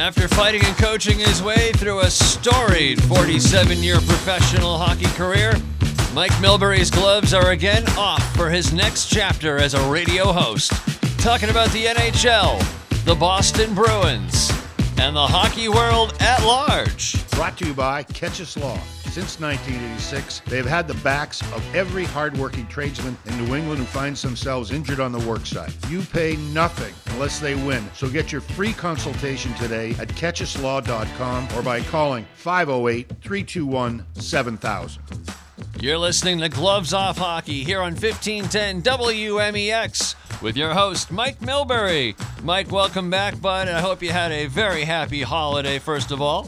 After fighting and coaching his way through a storied 47 year professional hockey career, Mike Milbury's gloves are again off for his next chapter as a radio host, talking about the NHL, the Boston Bruins, and the hockey world at large. Brought to you by Catchus Law. Since 1986, they've had the backs of every hardworking tradesman in New England who finds themselves injured on the worksite. You pay nothing unless they win. So get your free consultation today at catchuslaw.com or by calling 508 321 7000. You're listening to Gloves Off Hockey here on 1510 WMEX with your host, Mike Milbury. Mike, welcome back, bud. I hope you had a very happy holiday, first of all.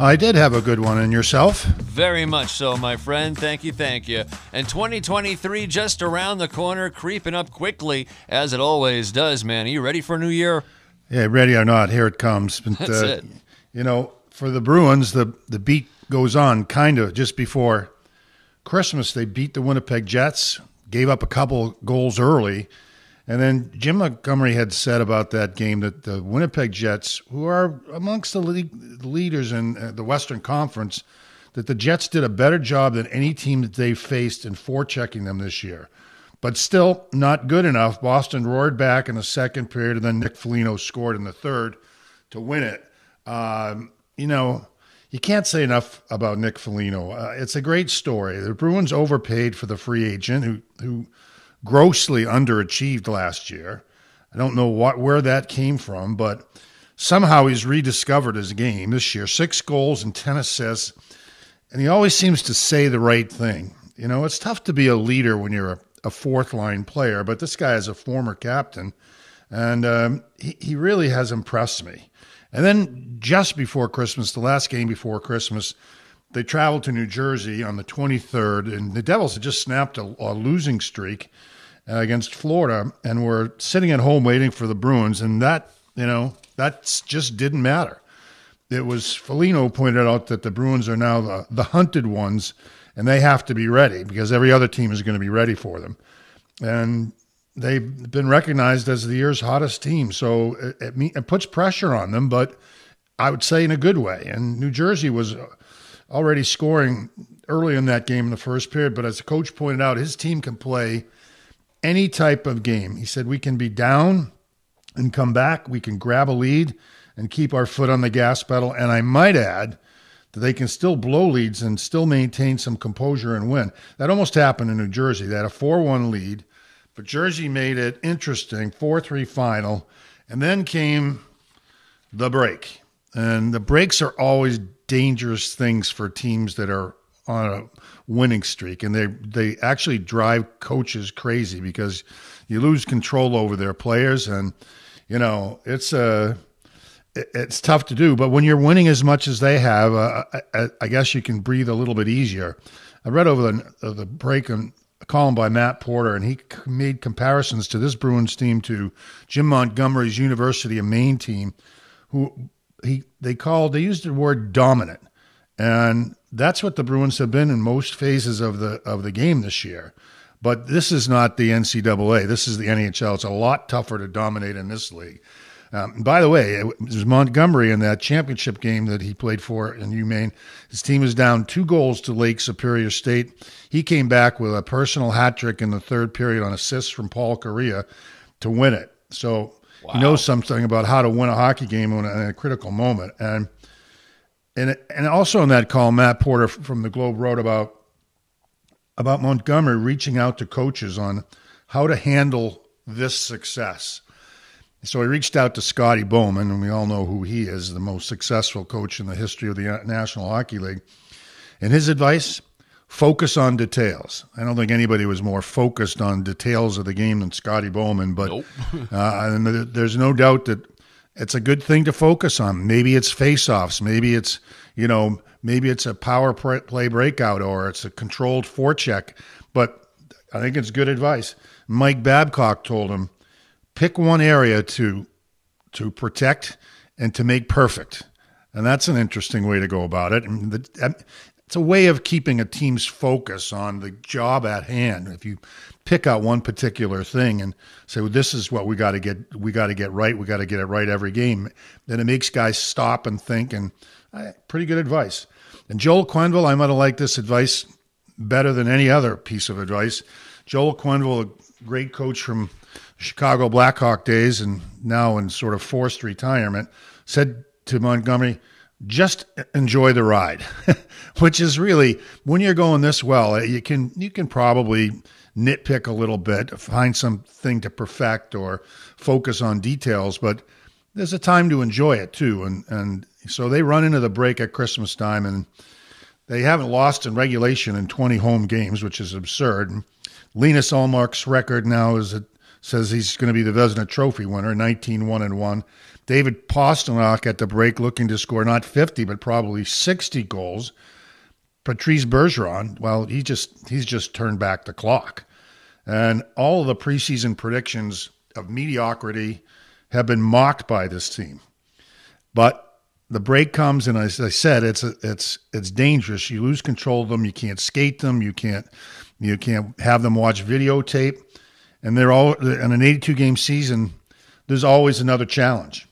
I did have a good one, and yourself? Very much so, my friend. Thank you, thank you. And 2023 just around the corner, creeping up quickly, as it always does, man. Are you ready for a new year? Yeah, ready or not, here it comes. But, That's uh, it. You know, for the Bruins, the, the beat goes on kind of just before Christmas. They beat the Winnipeg Jets, gave up a couple goals early and then Jim Montgomery had said about that game that the Winnipeg Jets, who are amongst the league leaders in uh, the Western Conference, that the Jets did a better job than any team that they faced in forechecking them this year. But still not good enough. Boston roared back in the second period, and then Nick Foligno scored in the third to win it. Um, you know, you can't say enough about Nick Foligno. Uh, it's a great story. The Bruins overpaid for the free agent who who – grossly underachieved last year. I don't know what where that came from, but somehow he's rediscovered his game this year. Six goals and ten assists, and he always seems to say the right thing. You know, it's tough to be a leader when you're a, a fourth line player, but this guy is a former captain, and um, he, he really has impressed me. And then just before Christmas, the last game before Christmas, they traveled to New Jersey on the 23rd, and the Devils had just snapped a, a losing streak Uh, against Florida, and we're sitting at home waiting for the Bruins, and that you know that just didn't matter. It was Foligno pointed out that the Bruins are now the, the hunted ones, and they have to be ready because every other team is going to be ready for them, and they've been recognized as the year's hottest team. So it, it, it puts pressure on them, but I would say in a good way. And New Jersey was uh, already scoring early in that game in the first period. But as the coach pointed out, his team can play any type of game. He said, We can be down and come back, we can grab a lead and keep our foot on the gas pedal. And I might add, that they can still blow leads and still maintain some composure and win. That almost happened in New Jersey. They had a 4 1 lead, but Jersey made it interesting 4 3 final. And then came the break. And the breaks are always dangerous things for teams that are on a winning streak, and they they actually drive coaches crazy because you lose control over their players, and you know it's a uh, it's tough to do. But when you're winning as much as they have, uh, I, I, guess you can breathe a little bit easier. I read over the uh, the break a column by Matt Porter, and he made comparisons to this Bruins team to Jim Montgomery's University of Maine team, who he they called they used the word dominant, and that's what the Bruins have been in most phases of the of the game this year. But this is not the NCAA. This is the NHL. It's a lot tougher to dominate in this league. Um, by the way, it was Montgomery in that championship game that he played for in UMaine. His team was down two goals to Lake Superior State. He came back with a personal hat trick in the third period on assists from Paul Kariya to win it. So Wow. He knows something about how to win a hockey game in a, in a critical moment. And and and also in that call, Matt Porter from the Globe wrote about about Montgomery reaching out to coaches on how to handle this success. So he reached out to Scotty Bowman, and we all know who he is, the most successful coach in the history of the National Hockey League. And his advice focus on details. I don't think anybody was more focused on details of the game than Scotty Bowman, but nope. uh, and there's no doubt that it's a good thing to focus on. Maybe it's face-offs, maybe it's you know maybe it's a power play breakout or it's a controlled forecheck, but I think it's good advice. Mike Babcock told him, pick one area to to protect and to make perfect. And that's an interesting way to go about it. And the, it's a way of keeping a team's focus on the job at hand. If you pick out one particular thing and say, well, this is what we got to get, we got to get right, we got to get it right every game, then it makes guys stop and think. And uh, pretty good advice. And Joel Quenneville, I might have liked this advice better than any other piece of advice. Joel Quenneville, a great coach from Chicago Blackhawk days and now in sort of forced retirement, said to Montgomery, just enjoy the ride, which is really when you're going this well, uh, you can you can probably nitpick a little bit, find something to perfect or focus on details, but there's a time to enjoy it too. And and so they run into the break at Christmas time and they haven't lost in regulation in 20 home games, which is absurd. Linus Ullmark's record now is it says he's going to be the Vezina Trophy winner, 19 1 and 1. David Pastrnak at the break looking to score not 50, but probably 60 goals. Patrice Bergeron, well, he just he's just turned back the clock. And all of the preseason predictions of mediocrity have been mocked by this team. But the break comes, and as I said, it's it's it's dangerous. You lose control of them. You can't skate them. You can't you can't have them watch videotape. And they're all in an 82 game season. There's always another challenge.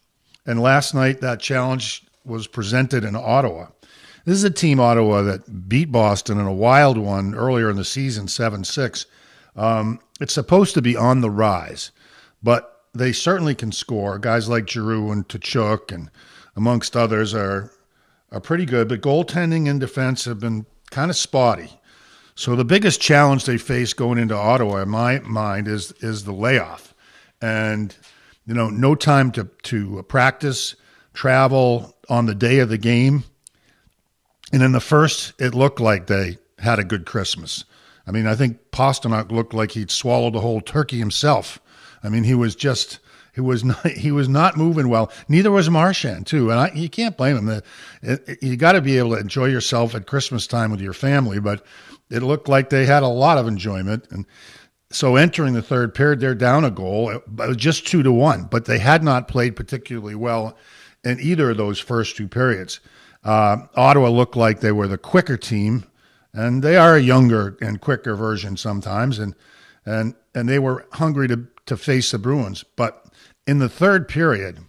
And last night, that challenge was presented in Ottawa. This is a team, Ottawa, that beat Boston in a wild one earlier in the season, 7 6. Um, it's supposed to be on the rise, but they certainly can score. Guys like Giroux and Tkachuk and amongst others are are pretty good, but goaltending and defense have been kind of spotty. So the biggest challenge they face going into Ottawa, in my mind, is is the layoff, and you know, no time to to practice, travel on the day of the game. And in the first, it looked like they had a good Christmas. I mean, I think Pastrnak looked like he'd swallowed a whole turkey himself. I mean, he was just he was not he was not moving well. Neither was Marchand too, and I, you can't blame him. It, you got to be able to enjoy yourself at Christmas time with your family, but it looked like they had a lot of enjoyment. And so entering the third period, they're down a goal, just two to one, but they had not played particularly well in either of those first two periods. Uh, Ottawa looked like they were the quicker team, and they are a younger and quicker version sometimes, and and and they were hungry to to face the Bruins. But in the third period,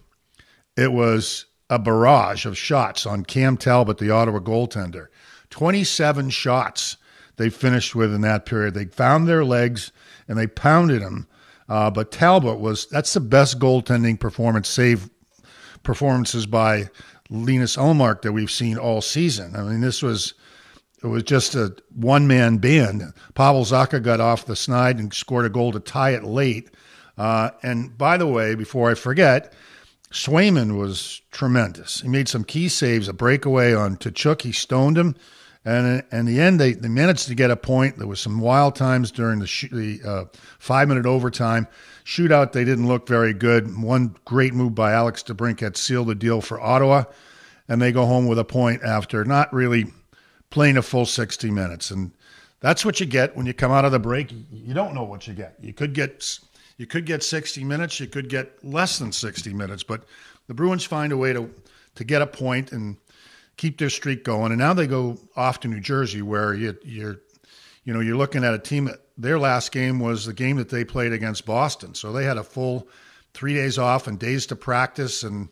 it was a barrage of shots on Cam Talbot, the Ottawa goaltender. Twenty-seven shots they finished with in that period. They found their legs and they pounded him. Uh, but Talbot was that's the best goaltending performance, save performances by Linus Ullmark that we've seen all season. I mean, this was it was just a one man band. Pavel Zacha got off the snide and scored a goal to tie it late. Uh, and by the way, before I forget, Swayman was tremendous. He made some key saves, a breakaway on Tkachuk. He stoned him. And in the end, they, they managed to get a point. There was some wild times during the, sh- the uh, five minute overtime shootout. They didn't look very good. One great move by Alex DeBrincat sealed the deal for Ottawa, and they go home with a point after not really playing a full 60 minutes. And that's what you get when you come out of the break. You don't know what you get. You could get you could get 60 minutes. You could get less than 60 minutes. But the Bruins find a way to to get a point and keep their streak going. And now they go off to New Jersey, where you, you're, you know, you're looking at a team their last game was the game that they played against Boston. So they had a full three days off and days to practice. And,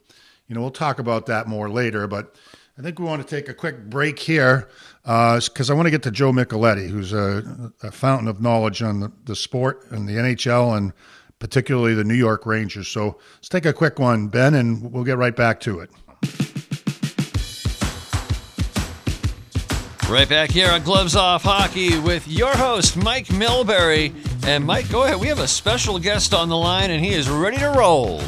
you know, we'll talk about that more later. But I think we want to take a quick break here because uh, I want to get to Joe Micheletti, who's a, a fountain of knowledge on the, the sport and the NHL and particularly the New York Rangers. So let's take a quick one, Ben, and we'll get right back to it. Right back here on Gloves Off Hockey with your host, Mike Milbury. And Mike, go ahead. We have a special guest on the line, and he is ready to roll.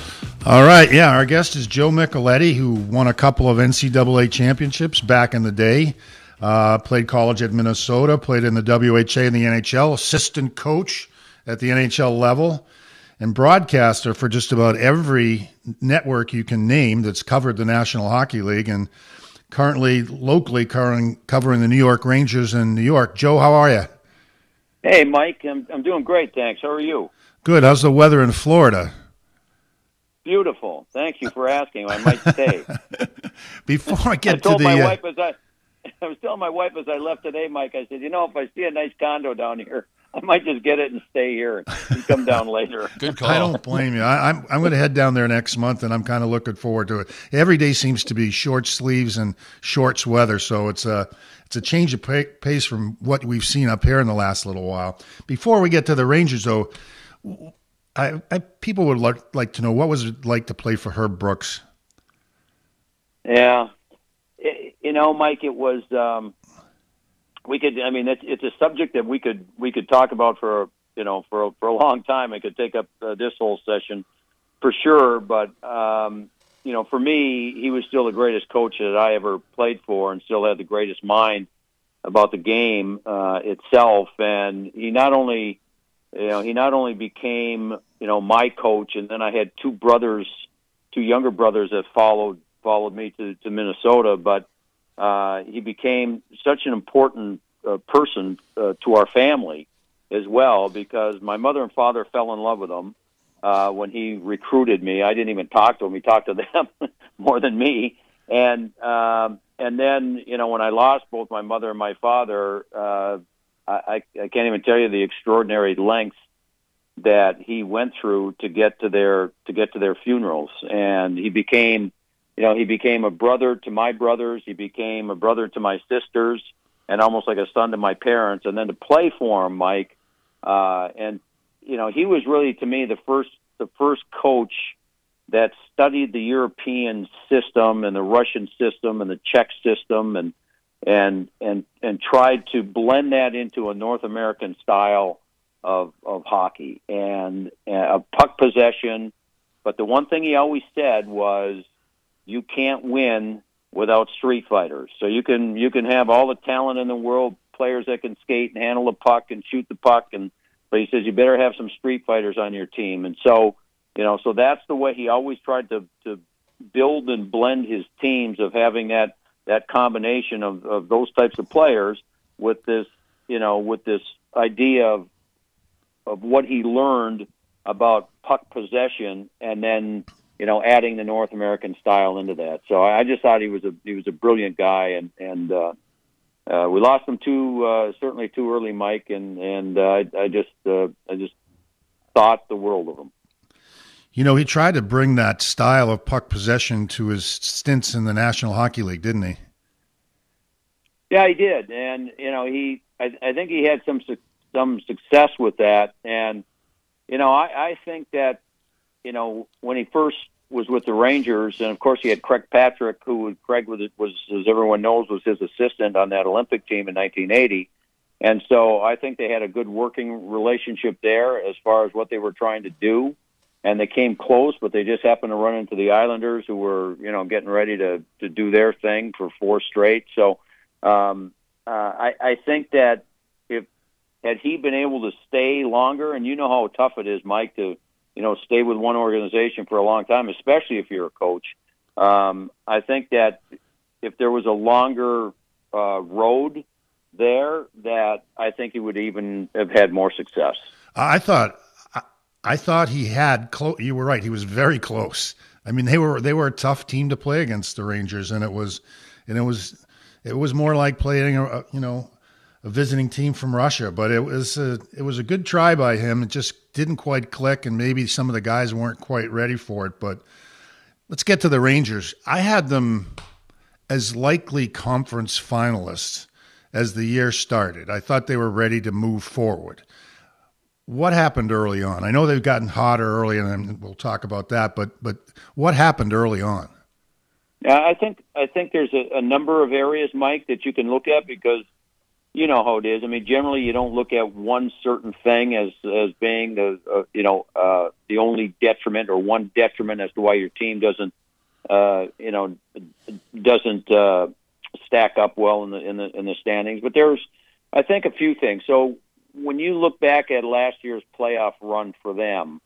All right. Yeah, our guest is Joe Micheletti, who won a couple of NCAA championships back in the day. Uh, played college at Minnesota, played in the WHA and the NHL, assistant coach at the NHL level, and broadcaster for just about every network you can name that's covered the National Hockey League. And currently locally covering, covering the New York Rangers in New York. Joe, how are you? Hey, Mike. I'm, I'm doing great, thanks. How are you? Good. How's the weather in Florida? Beautiful. Thank you for asking. I might stay. Before I get I told to the, my uh, wife as I I was telling my wife as I left today, Mike. I said, you know, if I see a nice condo down here, I might just get it and stay here and come down later. Good call. I don't blame you. I, I'm I'm going to head down there next month, and I'm kind of looking forward to it. Every day seems to be short sleeves and shorts weather, so it's a it's a change of pace from what we've seen up here in the last little while. Before we get to the Rangers, though, I, I people would like like to know what was it like to play for Herb Brooks. Yeah, it, you know, Mike, it was. Um, we could. I mean, it's, it's a subject that we could we could talk about for you know for for a long time. It could take up uh, this whole session for sure. But um, you know, for me, he was still the greatest coach that I ever played for, and still had the greatest mind about the game uh, itself. And he not only you know he not only became you know my coach, and then I had two brothers, two younger brothers that followed followed me to to Minnesota, but uh, he became such an important uh, person uh, to our family as well because my mother and father fell in love with him uh, when he recruited me. I didn't even talk to him; he talked to them more than me. And um, and then you know when I lost both my mother and my father, uh, I, I can't even tell you the extraordinary lengths that he went through to get to their to get to their funerals, and he became you know, he became a brother to my brothers. He became a brother to my sisters, and almost like a son to my parents. And then to play for him, Mike, uh, and you know, he was really to me the first the first coach that studied the European system and the Russian system and the Czech system and and and and tried to blend that into a North American style of of hockey and uh, puck possession. But the one thing he always said was you can't win without street fighters. So you can you can have all the talent in the world, players that can skate and handle the puck and shoot the puck, and but he says you better have some street fighters on your team. And so you know, so that's the way he always tried to to build and blend his teams of having that that combination of, of those types of players with this you know with this idea of of what he learned about puck possession and then you know, adding the North American style into that. So I just thought he was a he was a brilliant guy, and and uh, uh, we lost him too uh, certainly too early, Mike, and and uh, I, I just uh, I just thought the world of him. You know, he tried to bring that style of puck possession to his stints in the National Hockey League, didn't he? Yeah, he did, and you know, he I, I think he had some some success with that, and you know, I, I think that you know, when he first was with the Rangers, and of course he had Craig Patrick, who Craig was, was, as everyone knows, was his assistant on that Olympic team in 1980. And so I think they had a good working relationship there as far as what they were trying to do. And they came close, but they just happened to run into the Islanders, who were, you know, getting ready to to do their thing for four straight. So um, uh, I, I think that if had he been able to stay longer, and you know how tough it is, Mike, to you know, stay with one organization for a long time, especially if you're a coach. Um, I think that if there was a longer uh, road there, that I think he would even have had more success. I thought, I, I thought he had. Clo- you were right. He was very close. I mean, they were they were a tough team to play against the Rangers, and it was, and it was, it was more like playing a you know a visiting team from Russia. But it was a it was a good try by him. It just didn't quite click, and maybe some of the guys weren't quite ready for it. But let's get to the Rangers. I had them as likely conference finalists as the year started. I thought they were ready to move forward. What happened early on? I know they've gotten hotter early, and we'll talk about that. But but what happened early on? Yeah, I think I think there's a, a number of areas, Mike, that you can look at because you know how it is. I mean, generally, you don't look at one certain thing as as being the uh, you know uh, the only detriment or one detriment as to why your team doesn't uh, you know doesn't uh, stack up well in the in the in the standings. But there's, I think, a few things. So when you look back at last year's playoff run for them,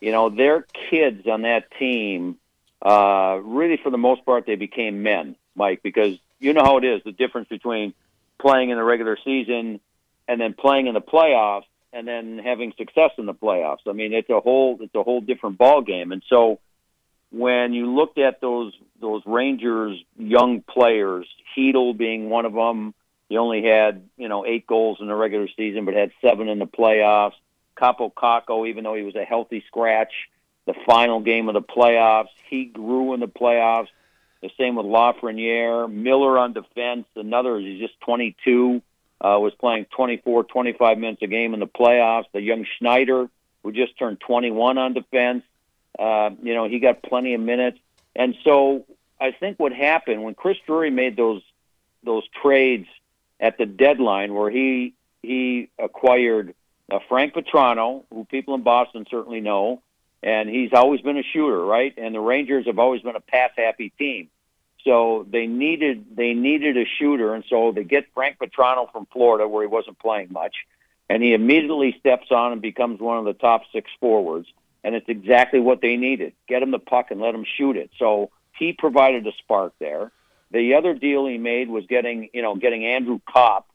you know their kids on that team. Uh, really, for the most part, they became men, Mike, because you know how it is. The difference between playing in the regular season and then playing in the playoffs and then having success in the playoffs. I mean, it's a whole it's a whole different ball game. And so when you looked at those those Rangers young players, Chytil being one of them, he only had you know eight goals in the regular season, but had seven in the playoffs. Kaapo Kakko, even though he was a healthy scratch, the final game of the playoffs, he grew in the playoffs. The same with Lafreniere, Miller on defense. Another, he's just 22, uh, was playing 24, 25 minutes a game in the playoffs. The young Schneider, who just turned 21 on defense, uh, you know, he got plenty of minutes. And so I think what happened when Chris Drury made those those trades at the deadline, where he he acquired uh, Frank Vatrano, who people in Boston certainly know, and he's always been a shooter, right? And the Rangers have always been a pass happy team. So they needed they needed a shooter, and so they get Frank Vatrano from Florida, where he wasn't playing much, and he immediately steps on and becomes one of the top six forwards. And it's exactly what they needed: get him the puck and let him shoot it. So he provided a spark there. The other deal he made was getting you know getting Andrew Copp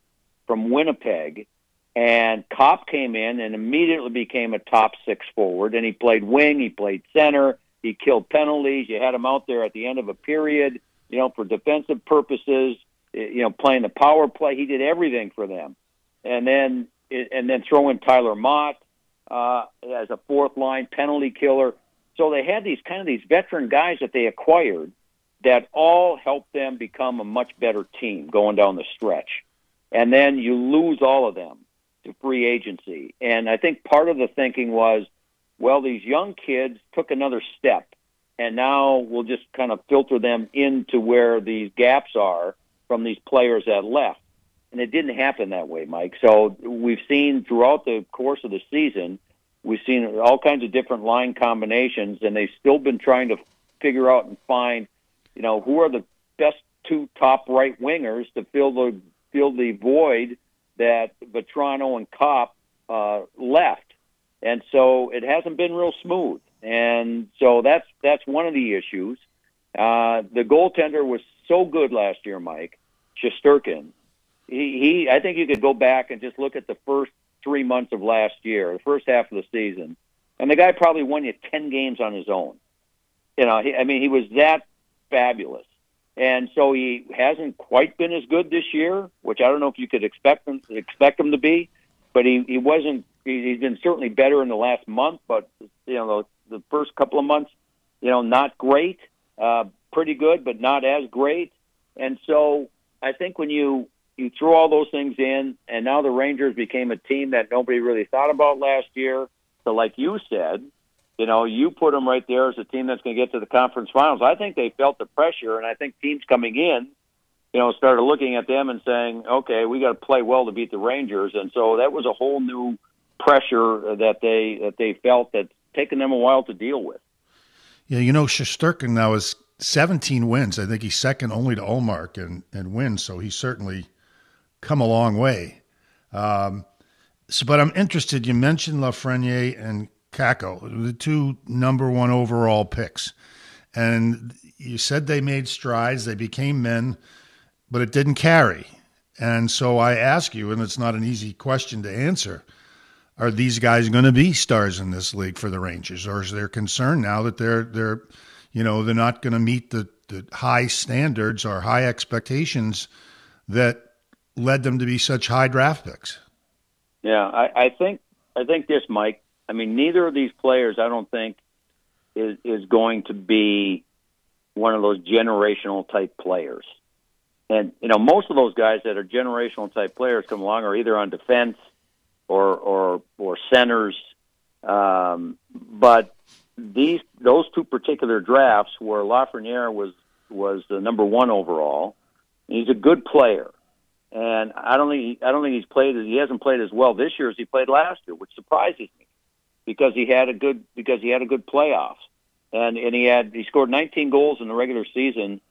from Winnipeg, and Copp came in and immediately became a top six forward. And he played wing, he played center, he killed penalties. You had him out there at the end of a period, you know, for defensive purposes. You know, playing the power play, he did everything for them. And then and then throw in Tyler Motte uh, as a fourth line penalty killer. So they had these kind of these veteran guys that they acquired that all helped them become a much better team going down the stretch. And then you lose all of them to free agency. And I think part of the thinking was, well, these young kids took another step, and now we'll just kind of filter them into where these gaps are from these players that left. And it didn't happen that way, Mike. So we've seen throughout the course of the season, we've seen all kinds of different line combinations, and they've still been trying to figure out and find, you know, who are the best two top right wingers to fill the fill the void that Vatrano and Copp uh, left, and so it hasn't been real smooth. And so that's that's one of the issues. Uh, the goaltender was so good last year, Mike Shesterkin. He, he, I think you could go back and just look at the first three months of last year, the first half of the season, and the guy probably won you ten games on his own. You know, he, I mean, he was that fabulous. And so he hasn't quite been as good this year, which I don't know if you could expect him expect him to be, but he he wasn't. He's been certainly better in the last month, but you know the, the first couple of months, you know, not great, uh, pretty good, but not as great. And so I think when you you throw all those things in, and now the Rangers became a team that nobody really thought about last year. So, like you said, you know, you put them right there as a team that's going to get to the conference finals. I think they felt the pressure, and I think teams coming in, you know, started looking at them and saying, "Okay, we got to play well to beat the Rangers," and so that was a whole new pressure that they that they felt that's taken them a while to deal with. Yeah, you know, Shesterkin now is 17 wins. I think he's second only to Ullmark and and wins, so he's certainly come a long way. Um, so, but I'm interested. You mentioned Lafreniere and Kakko, the two number one overall picks. And you said they made strides, they became men, but it didn't carry. And so I ask you, and it's not an easy question to answer are these guys going to be stars in this league for the Rangers, or is there concern now that they're they're, you know, they're not going to meet the, the high standards or high expectations that led them to be such high draft picks? Yeah, I, I think I think this, Mike. I mean, neither of these players, I don't think, is is going to be one of those generational type players. And you know, most of those guys that are generational type players come along are either on defense or or or centers. Um, but these those two particular drafts, where Lafreniere was was the number one overall, he's a good player, and I don't think I don't think he's played he hasn't played as well this year as he played last year, which surprises me because he had a good because he had a good playoffs and and he had he scored 19 goals in the regular season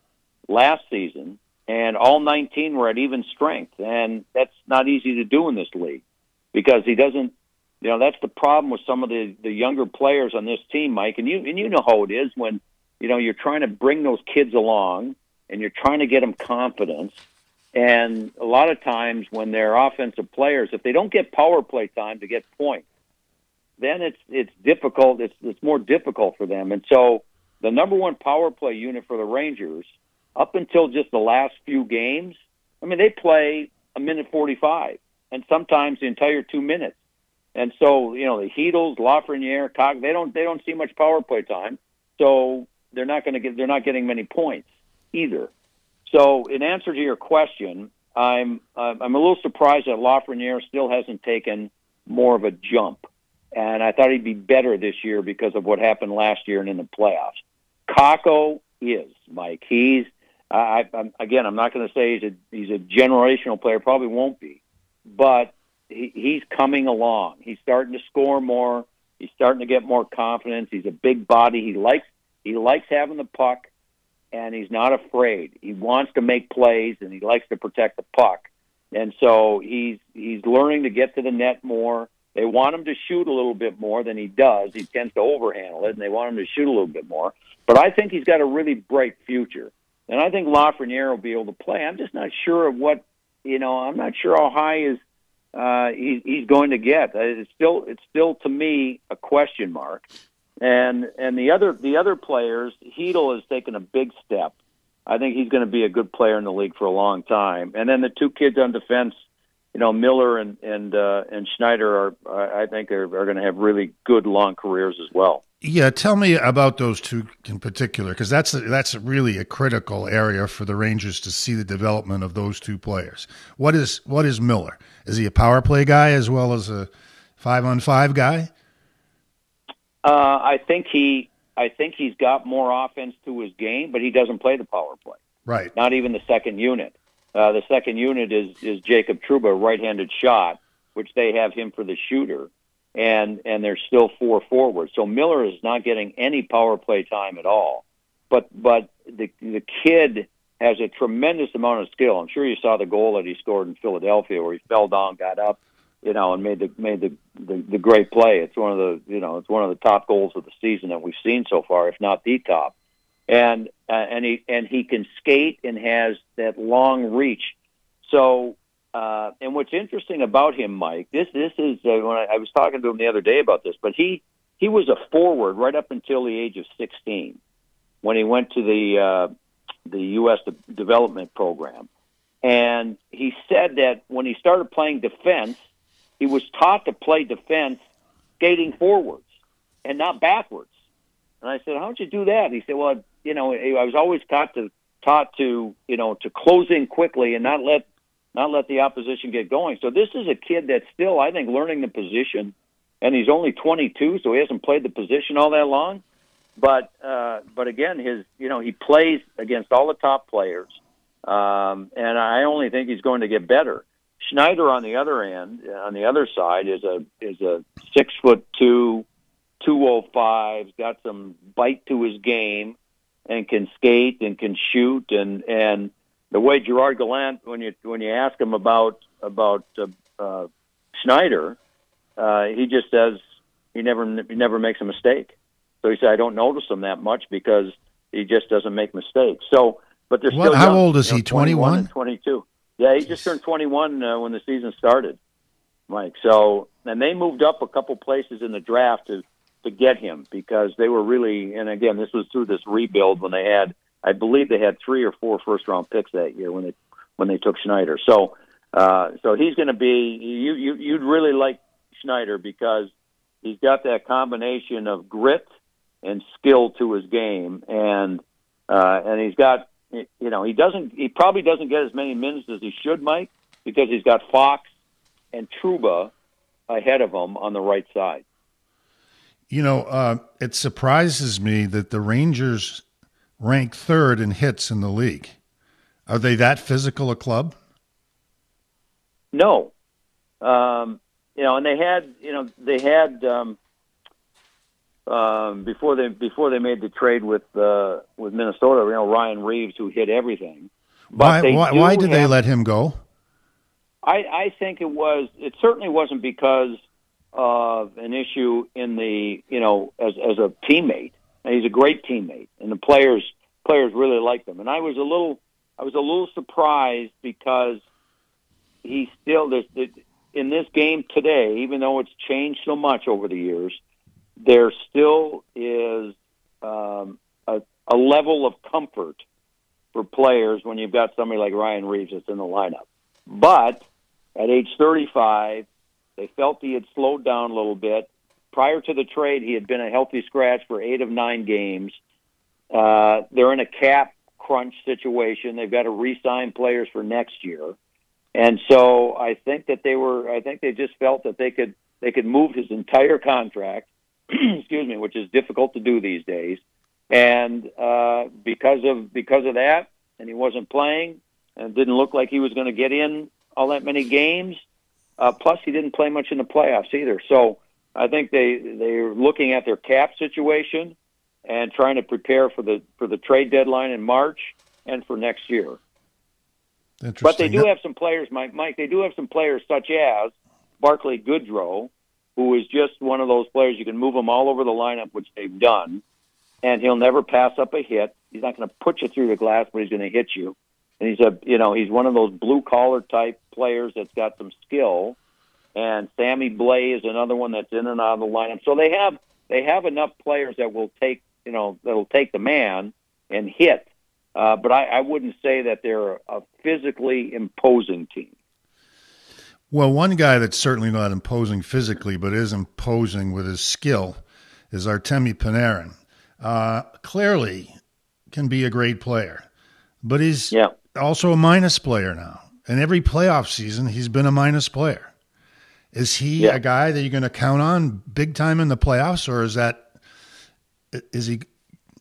last season and all 19 were at even strength. And that's not easy to do in this league because he doesn't you know that's the problem with some of the the younger players on this team Mike. And you and you know how it is when you know you're trying to bring those kids along and you're trying to get them confidence. And a lot of times when they're offensive players if they don't get power play time to get points then it's it's difficult. It's it's more difficult for them, and so the number one power play unit for the Rangers up until just the last few games. I mean, they play a minute 45 and sometimes the entire two minutes. And so, you know, the Chytils, Lafreniere, Kakko, they don't they don't see much power play time. So they're not going to get they're not getting many points either. So, in answer to your question, I'm uh, I'm a little surprised that Lafreniere still hasn't taken more of a jump, and I thought he'd be better this year because of what happened last year and in the playoffs. Kakko is Mike. He's I, I'm, again. I'm not going to say he's a he's a generational player. Probably won't be, but he, he's coming along. He's starting to score more. He's starting to get more confidence. He's a big body. He likes he likes having the puck, and he's not afraid. He wants to make plays, and he likes to protect the puck. And so he's he's learning to get to the net more. They want him to shoot a little bit more than he does. He tends to overhandle it, and they want him to shoot a little bit more. But I think he's got a really bright future, and I think Lafreniere will be able to play. I'm just not sure of what you know. I'm not sure how high is uh, he, he's going to get. Uh, it's still it's still to me a question mark. And and the other the other players, Chytil has taken a big step. I think he's going to be a good player in the league for a long time. And then the two kids on defense, you know, Miller and and uh, and Schneider are I think are, are going to have really good long careers as well. Yeah, tell me about those two in particular, because that's a, that's really a critical area for the Rangers to see the development of those two players. What is what is Miller? Is he a power play guy as well as a five on five guy? Uh, I think he I think he's got more offense to his game, but he doesn't play the power play. Right. Not even the second unit. Uh, the second unit is is Jacob Trouba, right-handed shot, which they have him for the shooter and and there's still four forwards. So Miller is not getting any power play time at all. But but the the kid has a tremendous amount of skill. I'm sure you saw the goal that he scored in Philadelphia where he fell down, got up, you know, and made the made the, the the great play. It's one of the you know it's one of the top goals of the season that we've seen so far, if not the top. And uh, and he and he can skate and has that long reach. So uh, and what's interesting about him, Mike, this this is uh, when I, I was talking to him the other day about this, but he he was a forward right up until the age of 16 when he went to the uh, the U.S. De- development program, and he said that when he started playing defense, he was taught to play defense skating forwards and not backwards. And I said, "How'd you do that?" He said, "Well, you know, I was always taught to taught to you know to close in quickly and not let not let the opposition get going. So this is a kid that's still, I think, learning the position, and he's only 22, so he hasn't played the position all that long. But uh, but again, his you know he plays against all the top players, um, and I only think he's going to get better. Schneider on the other end, on the other side, is a is a six foot two, two oh five, got some bite to his game, and can skate and can shoot and and the way Gerard Gallant, when you when you ask him about about uh, uh, Schneider, uh, he just says he never he never makes a mistake. So he said, I don't notice him that much because he just doesn't make mistakes. So, but they're still. how young, old is you know, he? Twenty one. Twenty two. Yeah, he just turned twenty one uh, when the season started, Mike. So, and they moved up a couple places in the draft to to get him because they were really. And again, this was through this rebuild when they had I believe they had three or four first round picks that year when they when they took Schneider. So uh, so he's going to be you, you you'd really like Schneider because he's got that combination of grit and skill to his game, and uh, and he's got you know he doesn't he probably doesn't get as many minutes as he should, Mike, because he's got Fox and Trouba ahead of him on the right side. You know, uh, it surprises me that the Rangers rank third in hits in the league. Are they that physical a club? No. Um, you know, and they had, you know, they had um, um, before they before they made the trade with uh, with Minnesota. You know, Ryan Reaves who hit everything. But why? Why, why did have, they let him go? I, I think it was. It certainly wasn't because of an issue in the you know as as a teammate. And he's a great teammate, and the players players really like him. And I was a little I was a little surprised because he still in this game today, even though it's changed so much over the years, there still is um, a, a level of comfort for players when you've got somebody like Ryan Reaves that's in the lineup. But at age 35, they felt he had slowed down a little bit. Prior to the trade, he had been a healthy scratch for eight of nine games. Uh, they're in a cap crunch situation. They've got to re-sign players for next year, and so I think that they were. I think they just felt that they could they could move his entire contract. excuse me, which is difficult to do these days. And uh, because of because of that, and he wasn't playing, and didn't look like he was going to get in all that many games. Uh, plus, he didn't play much in the playoffs either. So I think they they're looking at their cap situation and trying to prepare for the for the trade deadline in March and for next year. But they do have some players, Mike. Mike, they do have some players such as Barclay Goodrow, who is just one of those players you can move him all over the lineup, which they've done, and he'll never pass up a hit. He's not going to put you through the glass, but he's going to hit you. He's a you know he's one of those blue collar type players that's got some skill. And Sammy Blais is another one that's in and out of the lineup. So they have they have enough players that will take you know that'll take the man and hit. Uh, but I, I wouldn't say that they're a physically imposing team. Well, one guy that's certainly not imposing physically, but is imposing with his skill, is Artemi Panarin. Uh, clearly, can be a great player, but he's yeah. Also a minus player now. And every playoff season, he's been a minus player. Is he yeah. a guy that you're going to count on big time in the playoffs, or is that is he?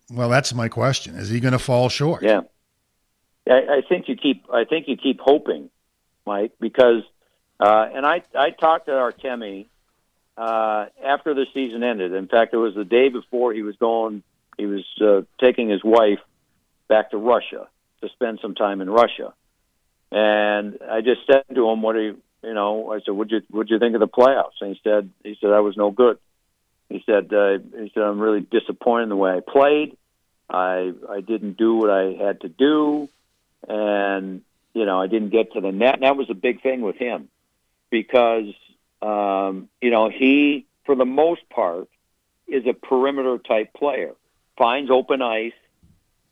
Well, that's my question. Is he going to fall short? Yeah, I, I think you keep. I think you keep hoping, Mike, because uh, and I I talked to Artemi uh, after the season ended. In fact, it was the day before he was going. He was uh, taking his wife back to Russia to spend some time in Russia, and I just said to him, "What are you?" You know, I said, "Would you would you think of the playoffs?" And he said, "He said I was no good." He said, uh, "He said I'm really disappointed in the way I played. I I didn't do what I had to do, and you know I didn't get to the net. And that was a big thing with him because um, you know he, for the most part, is a perimeter type player. Finds open ice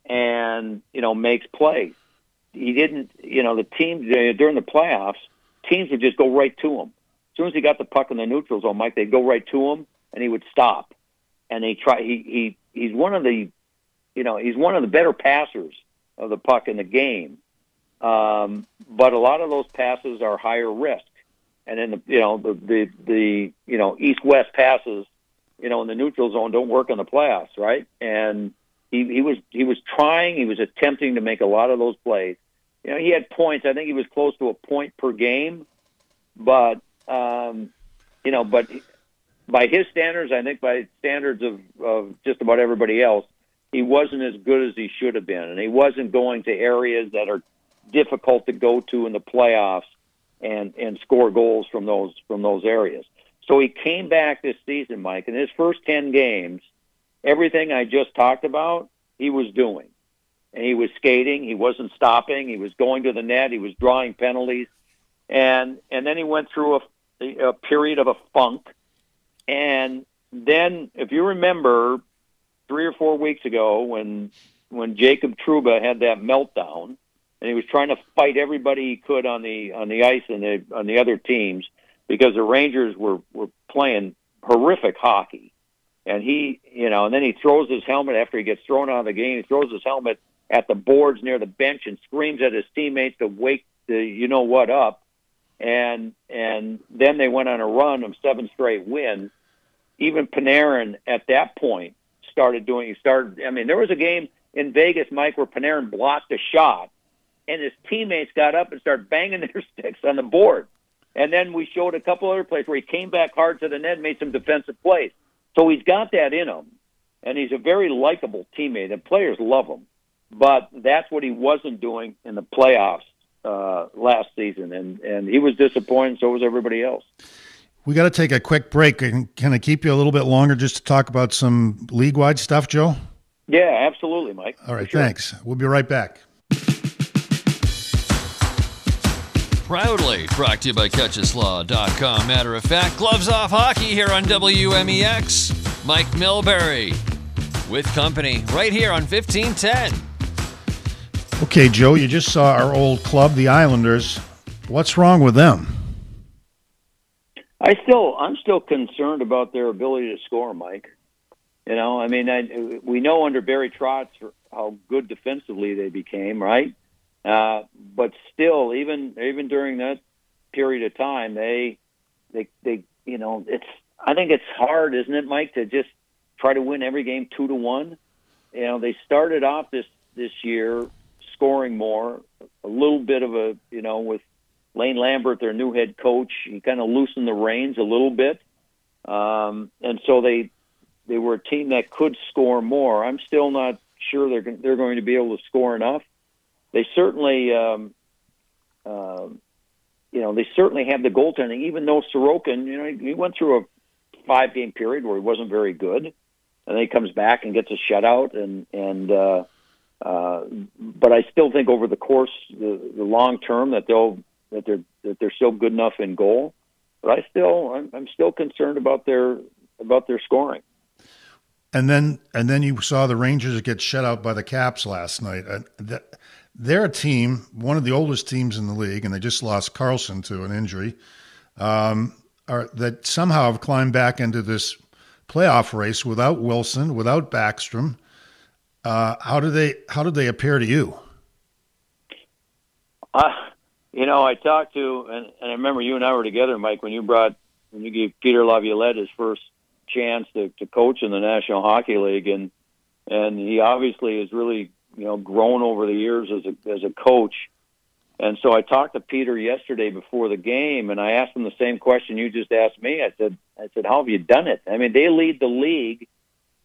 and you know makes plays. He didn't, you know, the team during the playoffs, teams would just go right to him. As soon as he got the puck in the neutral zone, Mike, they'd go right to him and he would stop. And they try. He he he's one of the, you know, he's one of the better passers of the puck in the game. Um, but a lot of those passes are higher risk and then the you know the the the you know east west passes you know in the neutral zone don't work in the playoffs, right? And he he was he was trying, he was attempting to make a lot of those plays. You know, he had points. I think he was close to a point per game, but um, you know, but by his standards, I think by standards of of just about everybody else, he wasn't as good as he should have been, and he wasn't going to areas that are difficult to go to in the playoffs and and score goals from those from those areas. So he came back this season, Mike, in his first ten games, everything I just talked about, he was doing. And he was skating, he wasn't stopping, he was going to the net, he was drawing penalties, and and then he went through a, a period of a funk, and then if you remember, three or four weeks ago when when Jacob Trouba had that meltdown, and he was trying to fight everybody he could on the on the ice and the on the other teams because the Rangers were were playing horrific hockey. And he, you know, and then he throws his helmet after he gets thrown out of the game. He throws his helmet at the boards near the bench and screams at his teammates to wake the you know what up. And and then they went on a run of seven straight wins. Even Panarin at that point started doing. He started. I mean, there was a game in Vegas, Mike, where Panarin blocked a shot and his teammates got up and started banging their sticks on the board. And then we showed a couple other plays where he came back hard to the net made some defensive plays. So he's got that in him, and he's a very likable teammate, and players love him. But that's what he wasn't doing in the playoffs uh, last season, and and he was disappointed. So was everybody else. We got to take a quick break. And Can I keep you a little bit longer just to talk about some league wide stuff, Joe? Yeah, absolutely, Mike. All right, sure. thanks. We'll be right back. Proudly brought to you by Catchaslaw.com. Matter of fact, gloves off hockey here on WMEX. Mike Milbury. with company right here on 1510. Okay, Joe, you just saw our old club, the Islanders. What's wrong with them? I still, I'm still concerned about their ability to score, Mike. You know, I mean, I, we know under Barry Trotz how good defensively they became, right? Uh, but still, even even during that period of time, they they they you know it's I think it's hard, isn't it, Mike, to just try to win every game two to one. You know, they started off this this year scoring more, a little bit of a you know with Lane Lambert, their new head coach, he kind of loosened the reins a little bit, um, and so they they were a team that could score more. I'm still not sure they're they're going to be able to score enough. They certainly, um, uh, you know, they certainly have the goaltending. Even though Sorokin, you know, he, went through a five game period where he wasn't very good, and then he comes back and gets a shutout, and and uh, uh, but I still think over the course, the, the long term, that they'll that they're that they're still good enough in goal. But I still, I'm, I'm still concerned about their about their scoring. And then and then you saw the Rangers get shut out by the Caps last night. They're a team, one of the oldest teams in the league, and they just lost Carlson to an injury. Um, are, that somehow have climbed back into this playoff race without Wilson, without Backstrom. Uh, how do they how did they appear to you? Uh, you know, I talked to and, and I remember you and I were together, Mike, when you brought when you gave Peter Laviolette his first chance to, to coach in the National Hockey League, and and he obviously has really you know grown over the years as a as a coach. And so I talked to Peter yesterday before the game, and I asked him the same question you just asked me. I said, I said, how have you done it? I mean, they lead the league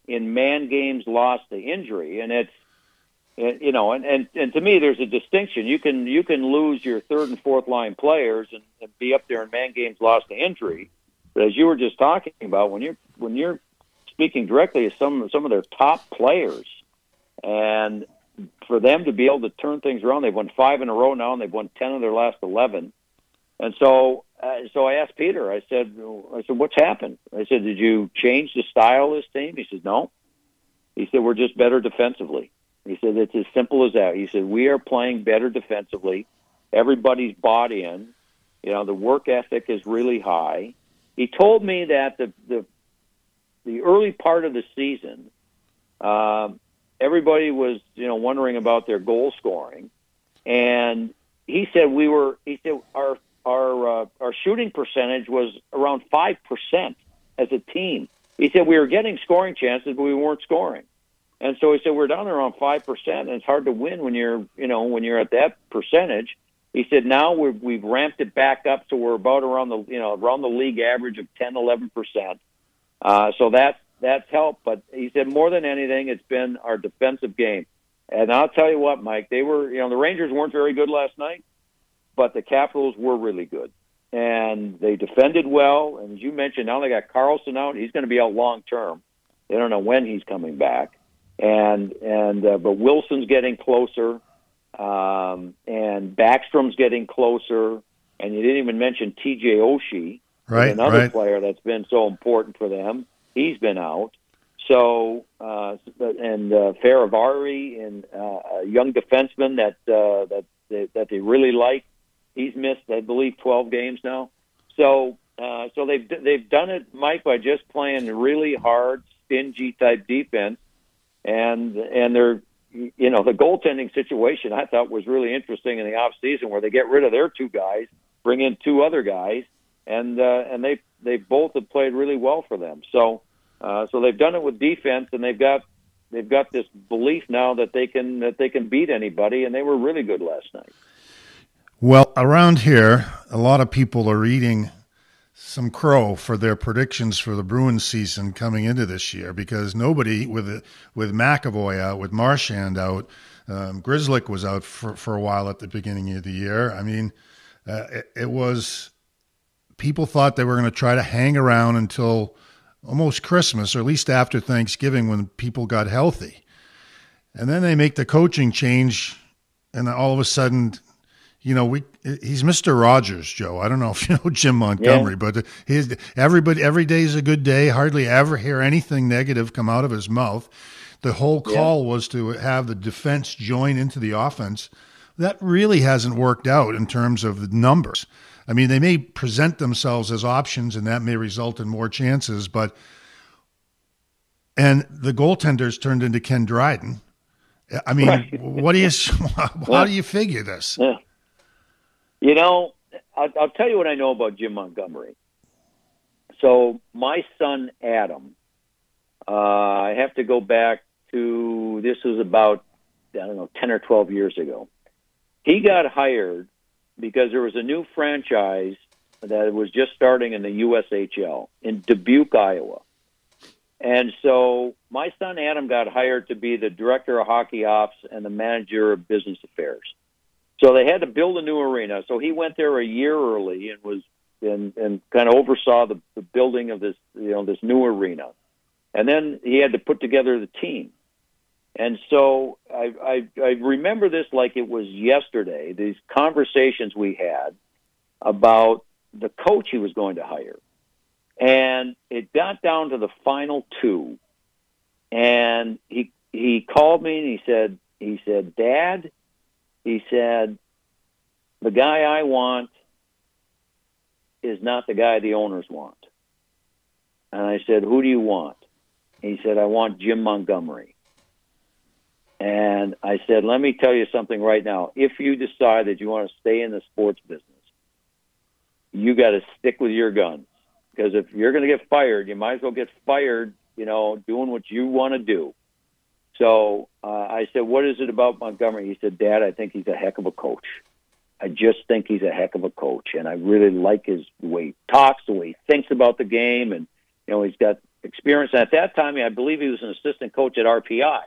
in man games lost to injury, and it's you know, and, and and to me, there's a distinction. You can you can lose your third and fourth line players and, and be up there in man games lost to injury, but as you were just talking about, when you're when you're speaking directly to some some of their top players, and for them to be able to turn things around, they've won five in a row now, and they've won ten of their last eleven. And so, uh, so I asked Peter. I said, I said, what's happened? I said, did you change the style of this team? He said, no. He said, we're just better defensively. He said, it's as simple as that. He said, we are playing better defensively. Everybody's bought in. You know, the work ethic is really high he told me that the the the early part of the season, uh, everybody was you know wondering about their goal scoring, and he said we were. He said our our uh, our shooting percentage was around five percent as a team. He said we were getting scoring chances, but we weren't scoring. And so he said we're down around five percent, and it's hard to win when you're you know when you're at that percentage. He said now we've, we've ramped it back up, so we're about around the you know around the league average of 10, 11 percent. Uh, so that that's helped. But he said more than anything, it's been our defensive game. And I'll tell you what, Mike, they were you know the Rangers weren't very good last night, but the Capitals were really good, and they defended well. And as you mentioned, now they got Carlson out; he's going to be out long term. They don't know when he's coming back, and and uh, but Wilson's getting closer. Um, and Backstrom's getting closer, and you didn't even mention T.J. Oshie, right, another right. player that's been so important for them. He's been out. So, uh, and uh, Fehérváry, and uh, a young defenseman that uh, that they, that they really like. He's missed, I believe, 12 games now. So, uh, so they've they've done it, Mike, by just playing really hard, stingy type defense, and and they're you know, the goaltending situation I thought was really interesting in the off season where they get rid of their two guys, bring in two other guys, and uh, and they they both have played really well for them. So uh, so they've done it with defense, and they've got they've got this belief now that they can that they can beat anybody, and they were really good last night. Well, around here, a lot of people are eating some crow for their predictions for the Bruins season coming into this year because nobody with with McAvoy out, with Marchand out, um, Grzelcyk was out for, for a while at the beginning of the year. I mean, uh, it, it was people thought they were going to try to hang around until almost Christmas or at least after Thanksgiving when people got healthy. And then they make the coaching change, and all of a sudden you know, we he's Mister Rogers, Joe. I don't know if you know Jim Montgomery, yeah. but his everybody every day is a good day. Hardly ever hear anything negative come out of his mouth. the whole call yeah. was to have the defense join into the offense. That really hasn't worked out in terms of the numbers. I mean, they may present themselves as options, and that may result in more chances. But and the goaltenders turned into Ken Dryden. I mean, right. what do you? How do you figure this? Yeah. You know, I'll, I'll tell you what I know about Jim Montgomery. So my son Adam, uh, I have to go back to this was about I don't know ten or twelve years ago. He got hired because there was a new franchise that was just starting in the USHL in Dubuque, Iowa. And so my son Adam got hired to be the director of hockey ops and the manager of business affairs. So they had to build a new arena. So he went there a year early and was and and kind of oversaw the, the building of this you know this new arena. And then he had to put together the team. And so I, I, I remember this like it was yesterday. These conversations we had about the coach he was going to hire, and it got down to the final two. And he he called me and he said he said, Dad, he said, the guy I want is not the guy the owners want. And I said, Who do you want? He said, I want Jim Montgomery. And I said, let me tell you something right now. If you decide that you want to stay in the sports business, you got to stick with your guns. Because if you're going to get fired, you might as well get fired, you know, doing what you want to do. So uh, I said, what is it about Montgomery? He said, Dad, I think he's a heck of a coach. I just think he's a heck of a coach, and I really like his the way he talks, the way he thinks about the game, and you know he's got experience. And at that time, I believe he was an assistant coach at RPI.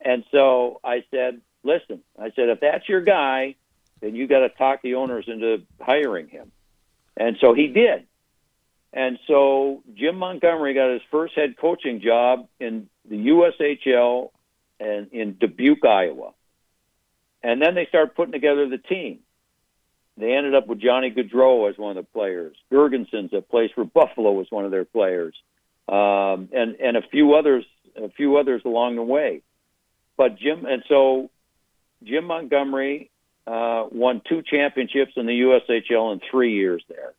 And so I said, listen, I said, if that's your guy, then you got to talk the owners into hiring him. And so he did. And so Jim Montgomery got his first head coaching job in the USHL and in Dubuque, Iowa. And then they started putting together the team. They ended up with Johnny Gaudreau as one of the players. Girgensons that plays for Buffalo was one of their players, um, and and a few others, a few others along the way. But Jim, and so Jim Montgomery uh, won two championships in the USHL in three years there.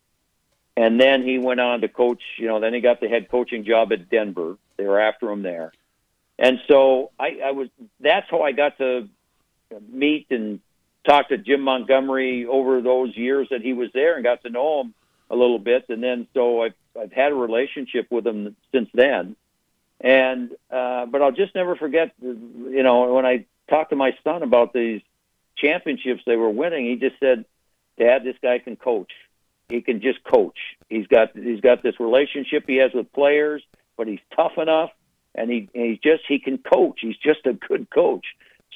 And then he went on to coach, you know, then he got the head coaching job at Denver. They were after him there. And so I, I was, that's how I got to meet and talk to Jim Montgomery over those years that he was there and got to know him a little bit. And then so I've, I've had a relationship with him since then. And uh, but I'll just never forget, you know, when I talked to my son about these championships they were winning, he just said, "Dad, this guy can coach. He can just coach. He's got he's got this relationship he has with players, but he's tough enough, and he and he's just he can coach. He's just a good coach."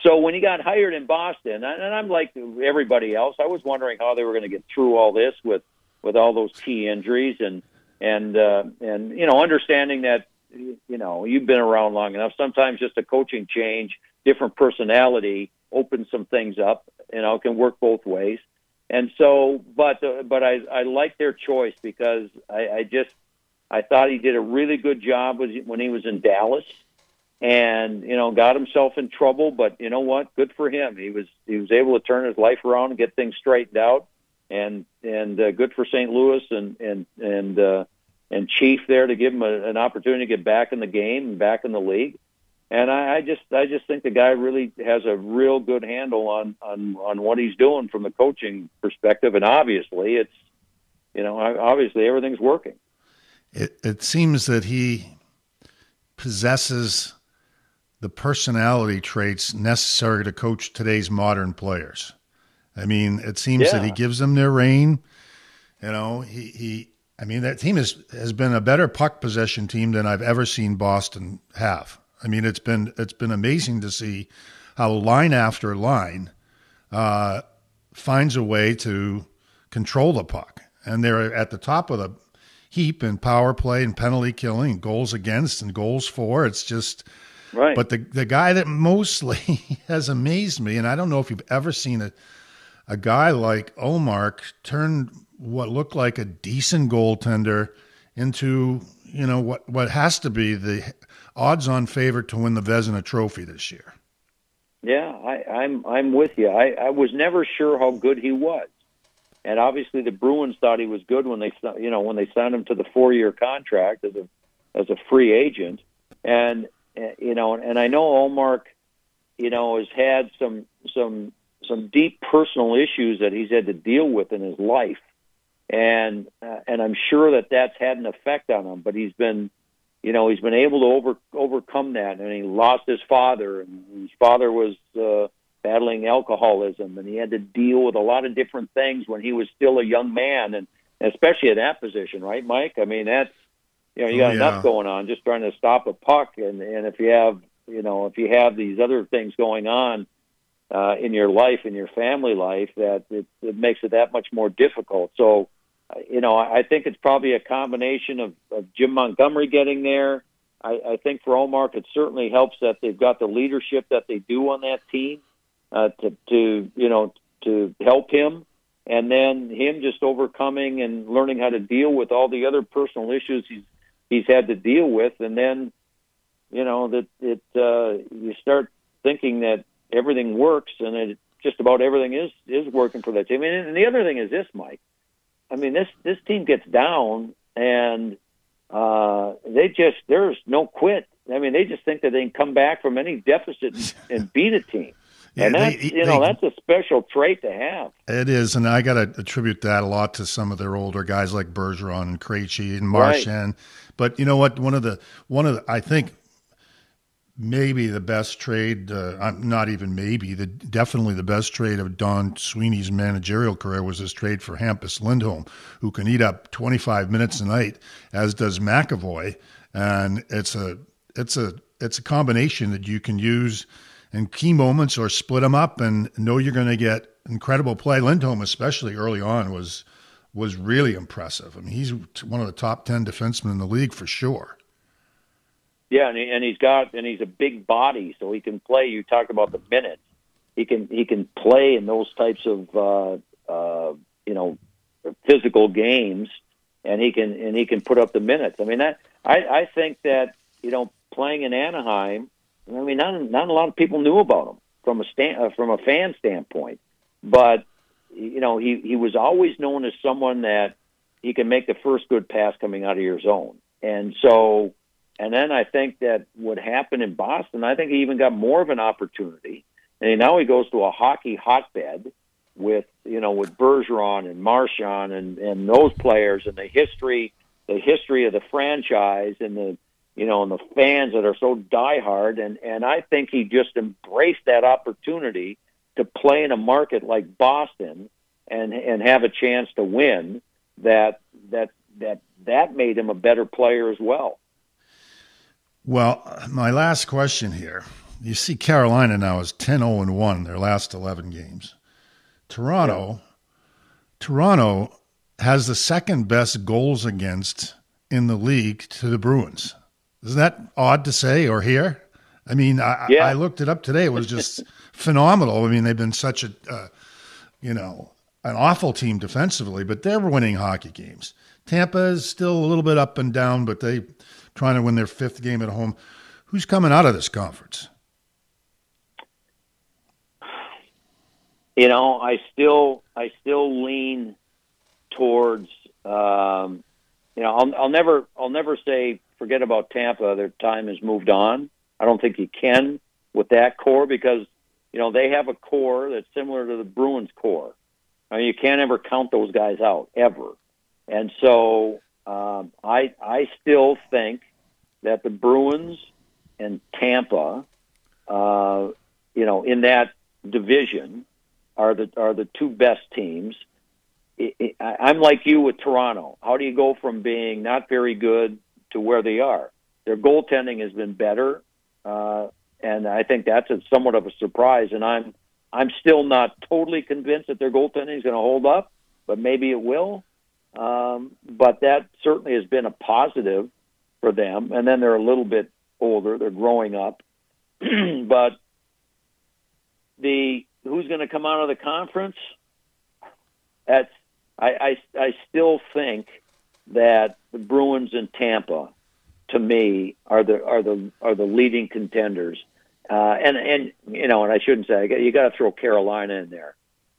So when he got hired in Boston, and I'm like everybody else, I was wondering how they were going to get through all this with with all those key injuries and and uh, and you know understanding that you know, you've been around long enough. Sometimes just a coaching change, different personality, opens some things up. You know, can work both ways. And so, but uh, but I I like their choice because I, I just I thought he did a really good job when he was in Dallas, and you know got himself in trouble. But you know what? Good for him. He was he was able to turn his life around and get things straightened out. And and uh, good for St. Louis and and and uh, and Chief there to give him a, an opportunity to get back in the game and back in the league. And I, I just I just think the guy really has a real good handle on on on what he's doing from the coaching perspective. And obviously, it's you know obviously everything's working. It it seems that he possesses the personality traits necessary to coach today's modern players. I mean, it seems yeah. that he gives them their rein. You know, he he I mean, that team has has been a better puck possession team than I've ever seen Boston have. I mean, it's been it's been amazing to see how line after line uh, finds a way to control the puck, and they're at the top of the heap in power play and penalty killing, and goals against and goals for. It's just right. But the the guy that mostly has amazed me, and I don't know if you've ever seen a a guy like Ullmark turn what looked like a decent goaltender into you know what what has to be the odds-on favorite to win the Vezina Trophy this year. Yeah, I, I'm I'm with you. I, I was never sure how good he was, and obviously the Bruins thought he was good when they you know when they signed him to the four-year contract as a as a free agent, and you know, and I know Ullmark, you know, has had some some some deep personal issues that he's had to deal with in his life, and uh, and I'm sure that that's had an effect on him. But he's been, you know, he's been able to over overcome that, and he lost his father, and his father was uh, battling alcoholism, and he had to deal with a lot of different things when he was still a young man, and especially at that position, right, Mike? I mean, that's you know, you got oh, yeah. enough going on just trying to stop a puck, and and if you have, you know, if you have these other things going on uh, in your life, in your family life, that it, it makes it that much more difficult. So you know, I think it's probably a combination of, of Jim Montgomery getting there. I, I think for Ullmark, it certainly helps that they've got the leadership that they do on that team uh, to, to, you know, to help him, and then him just overcoming and learning how to deal with all the other personal issues he's he's had to deal with, and then, you know, that it uh, you start thinking that everything works, and it just about everything is is working for that team. And the other thing is this, Mike I mean, this this team gets down and uh, they just there's no quit. I mean, they just think that they can come back from any deficit and, and beat a team. Yeah, and that's they, you know they, that's a special trait to have. It is, and I got to attribute that a lot to some of their older guys like Bergeron and Krejci and Marchand. Right. But you know what? One of the one of the, I think maybe the best trade, uh, not even maybe, the definitely the best trade of Don Sweeney's managerial career was his trade for Hampus Lindholm, who can eat up 25 minutes a night, as does McAvoy, and it's a it's a it's a combination that you can use in key moments or split them up and know you're going to get incredible play. Lindholm, especially early on, was was really impressive. I mean, he's one of the top 10 defensemen in the league for sure. Yeah, and, he, and he's got and he's a big body, so he can play. You talked about the minutes. He can he can play in those types of uh, uh, you know physical games, and he can and he can put up the minutes. I mean that I I think that you know playing in Anaheim. I mean, not not a lot of people knew about him from a stand uh, from a fan standpoint, but you know he he was always known as someone that he can make the first good pass coming out of your zone, and so and then I think that what happened in Boston, I think he even got more of an opportunity. And now he goes to a hockey hotbed with you know with Bergeron and Marchand and and those players and the history the history of the franchise and the you know and the fans that are so diehard and and I think he just embraced that opportunity to play in a market like Boston and and have a chance to win that that that that made him a better player as well. Well, my last question here. You see, Carolina now is 10 0 1 their last 11 games. Toronto, yeah. Toronto has the second best goals against in the league to the Bruins. Isn't that odd to say or hear? I mean, I, yeah. I looked it up today. It was just phenomenal. I mean, they've been such a, uh, you know, an awful team defensively, but they're winning hockey games. Tampa is still a little bit up and down, but they trying to win their fifth game at home. Who's coming out of this conference? You know, I still I still lean towards um, you know I'll, I'll never I'll never say forget about Tampa. Their time has moved on. I don't think you can with that core because you know they have a core that's similar to the Bruins core. I mean, you can't ever count those guys out ever. And so um, I I still think that the Bruins and Tampa, uh, you know, in that division, are the are the two best teams. It, it, I'm like you with Toronto. How do you go from being not very good to where they are? Their goaltending has been better, uh, and I think that's a, somewhat of a surprise. And I'm I'm still not totally convinced that their goaltending is going to hold up, but maybe it will. Um, but that certainly has been a positive for them. And then they're a little bit older; they're growing up. but the who's going to come out of the conference? That's I, I I still think that the Bruins and Tampa to me, are the are the are the leading contenders. Uh, and and you know, and I shouldn't say you got to throw Carolina in there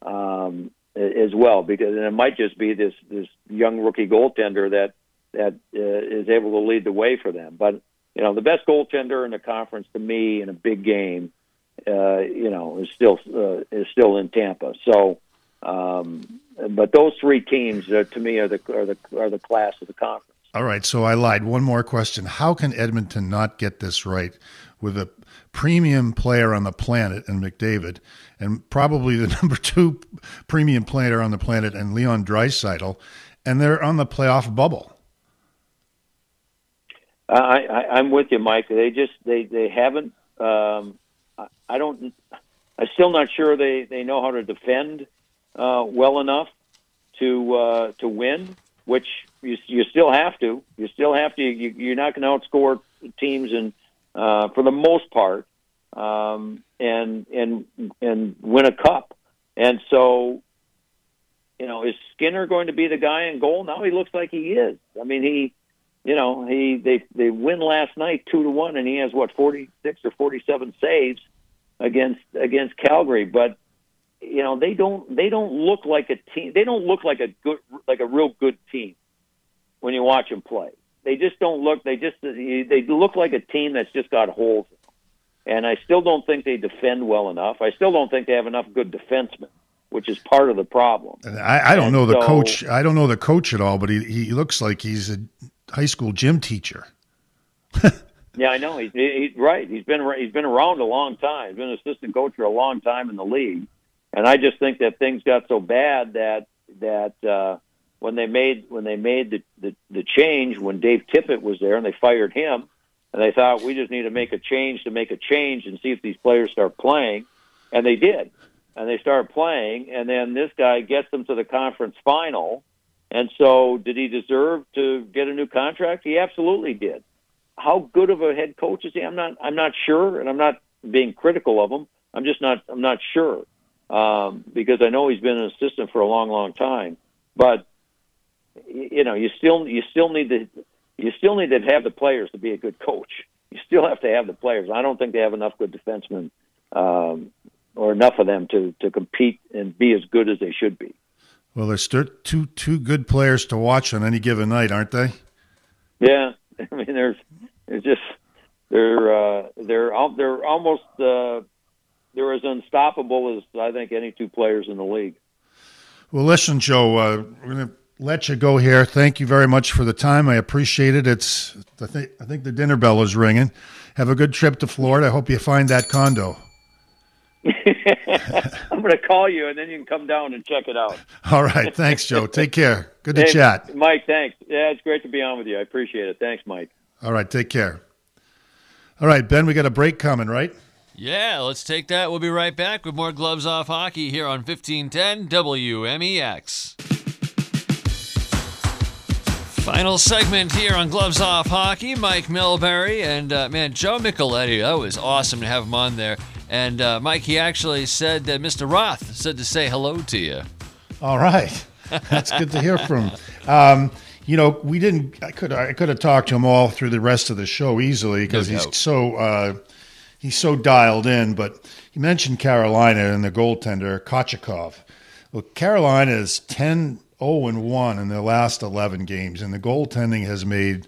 um, as well because and it might just be this this young rookie goaltender that that uh, is able to lead the way for them. But you know, the best goaltender in the conference to me in a big game, uh, you know, is still uh, is still in Tampa. So, um, but those three teams uh, to me are the are the are the class of the conference. All right, so I lied. One more question: How can Edmonton not get this right with a premium player on the planet in McDavid, and probably the number two premium player on the planet in Leon Draisaitl, and they're on the playoff bubble? I, I, I'm with you, Mike. They just they they haven't. Um, I, I don't. I'm still not sure they they know how to defend uh, well enough to uh, to win. Which you you still have to. You still have to. You, you're not going to outscore teams, and uh, for the most part, um, and and and win a cup. And so, you know, is Skinner going to be the guy in goal? Now he looks like he is. I mean, he you know, he they they win last night two to one, and he has what forty six or forty seven saves against against Calgary. But you know, they don't they don't look like a team. They don't look like a good like a real good team when you watch them play. They just don't look. They just they look like a team that's just got holes. And I still don't think they defend well enough. I still don't think they have enough good defensemen which is part of the problem. I, I don't and know the so, coach. I don't know the coach at all, but he, he looks like he's a high school gym teacher. yeah, I know. He's, he's right. He's been he's been around a long time. He's been an assistant coach for a long time in the league, and I just think that things got so bad that that uh, when they made when they made the, the the change when Dave Tippett was there and they fired him, and they thought we just need to make a change to make a change and see if these players start playing, and they did, and they started playing, and then this guy gets them to the conference final and so, did he deserve to get a new contract? He absolutely did. How good of a head coach is he? I'm not. I'm not sure, and I'm not being critical of him. I'm just not. I'm not sure um, because I know he's been an assistant for a long, long time. But you know, you still you still need to you still need to have the players to be a good coach. You still have to have the players. I don't think they have enough good defensemen um, or enough of them to to compete and be as good as they should be. Well, there's two two good players to watch on any given night, aren't they? Yeah, I mean, there's it's just they're uh, they're they're almost uh, they're as unstoppable as I think any two players in the league. Well, listen, Joe, uh, we're going to let you go here. Thank you very much for the time. I appreciate it. It's I think I think the dinner bell is ringing. Have a good trip to Florida. I hope you find that condo. I'm going to call you, and then you can come down and check it out. All right. Thanks, Joe. Take care. Good to hey, chat. Mike, thanks. Yeah, it's great to be on with you. I appreciate it. Thanks, Mike. All right. Take care. All right, Ben, we got a break coming, right? Yeah, let's take that. We'll be right back with more Gloves Off Hockey here on 1510 WMEX. Final segment here on Gloves Off Hockey. Mike Milbury and, uh, man, Joe Micheletti. That was awesome to have him on there. And uh, Mike, he actually said that Mr. Roth said to say hello to you. All right, that's good to hear from. Um, you know, we didn't. I could I could have talked to him all through the rest of the show easily because no he's so uh, he's so dialed in. But he mentioned Carolina and the goaltender Kochetkov. Well, Carolina is 10 0 and 1 in their last 11 games, and the goaltending has made,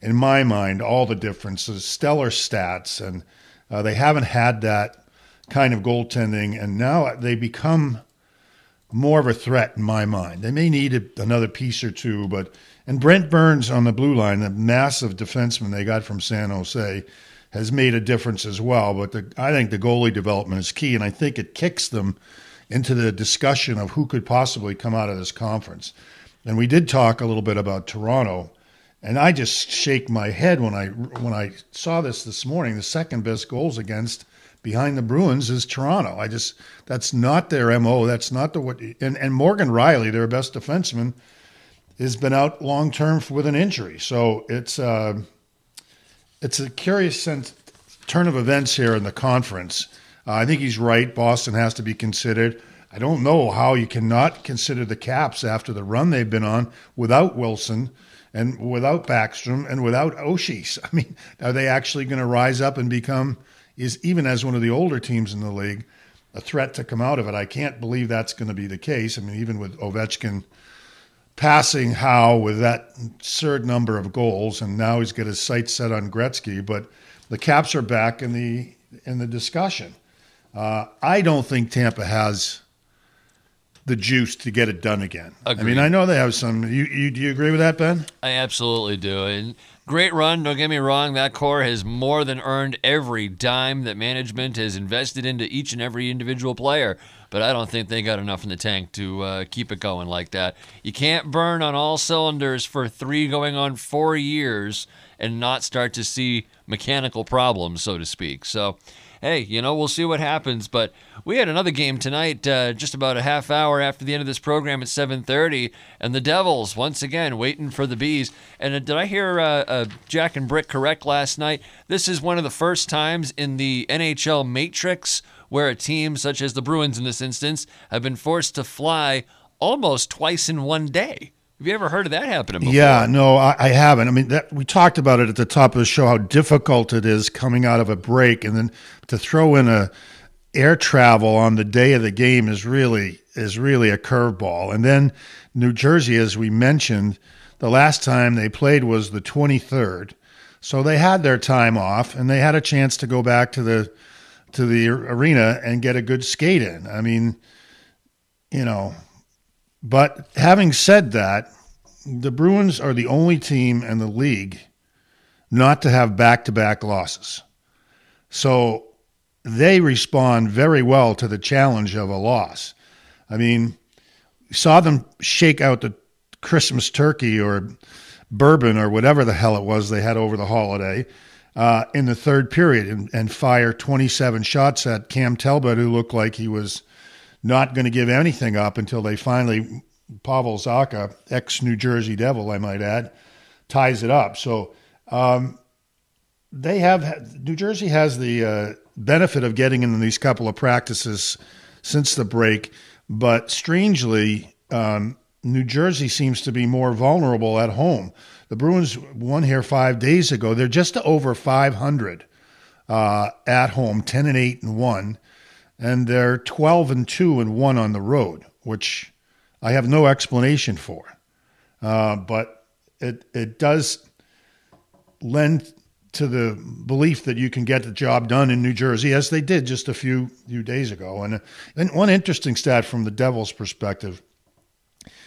in my mind, all the differences. Stellar stats, and uh, they haven't had that kind of goaltending, and now they become more of a threat in my mind. They may need another piece or two, but and Brent Burns on the blue line, the massive defenseman they got from San Jose, has made a difference as well. But the, I think the goalie development is key, and I think it kicks them into the discussion of who could possibly come out of this conference. And we did talk a little bit about Toronto, and I just shake my head when I when I saw this this morning. The second best goals against behind the Bruins is Toronto. I just that's not their mo. That's not the what. And, and Morgan Rielly, their best defenseman, has been out long term with an injury. So it's uh, it's a curious sense, turn of events here in the conference. Uh, I think he's right. Boston has to be considered. I don't know how you cannot consider the Caps after the run they've been on without Wilson and without Backstrom and without Oshie. I mean, are they actually going to rise up and become, is even as one of the older teams in the league, a threat to come out of it? I can't believe that's going to be the case. I mean, even with Ovechkin passing Howe with that absurd number of goals, and now he's got his sights set on Gretzky, but the Caps are back in the in the discussion. Uh, I don't think Tampa has the juice to get it done again. Agreed. I mean, I know they have some. You, you do you agree with that, Ben? I absolutely do. And great run. Don't get me wrong. That core has more than earned every dime that management has invested into each and every individual player. But I don't think they got enough in the tank to uh, keep it going like that. You can't burn on all cylinders for three going on four years and not start to see mechanical problems, so to speak. So hey, you know, we'll see what happens. But we had another game tonight, uh, just about a half hour after the end of this program at 7:30, and the Devils once again waiting for the bees. And uh, did I hear uh, uh, Jack and Brick correct last night? This is one of the first times in the NHL matrix where a team such as the Bruins, in this instance, have been forced to fly almost twice in one day. Have you ever heard of that happening before? Yeah, no, I, I haven't. I mean, that, we talked about it at the top of the show how difficult it is coming out of a break, and then to throw in a air travel on the day of the game is really is really a curveball. And then New Jersey, as we mentioned, the last time they played was the 23rd, so they had their time off, and they had a chance to go back to the to the arena and get a good skate in. I mean, you know, but having said that, the Bruins are the only team in the league not to have back to back losses. So they respond very well to the challenge of a loss. I mean, saw them shake out the Christmas turkey or bourbon or whatever the hell it was they had over the holiday uh, in the third period and, and fire 27 shots at Cam Talbot, who looked like he was not going to give anything up until they finally, Pavel Zacha, ex New Jersey Devil, I might add, ties it up. So um, they have, New Jersey has the uh, benefit of getting in these couple of practices since the break, but strangely, um, New Jersey seems to be more vulnerable at home. The Bruins won here five days ago. They're just over 500 uh, at home, 10 and 8 and 1 and they're 12 and 2 and 1 on the road, which I have no explanation for. Uh, but it, it does lend to the belief that you can get the job done in New Jersey, as they did just a few few days ago. And, and one interesting stat from the Devils' perspective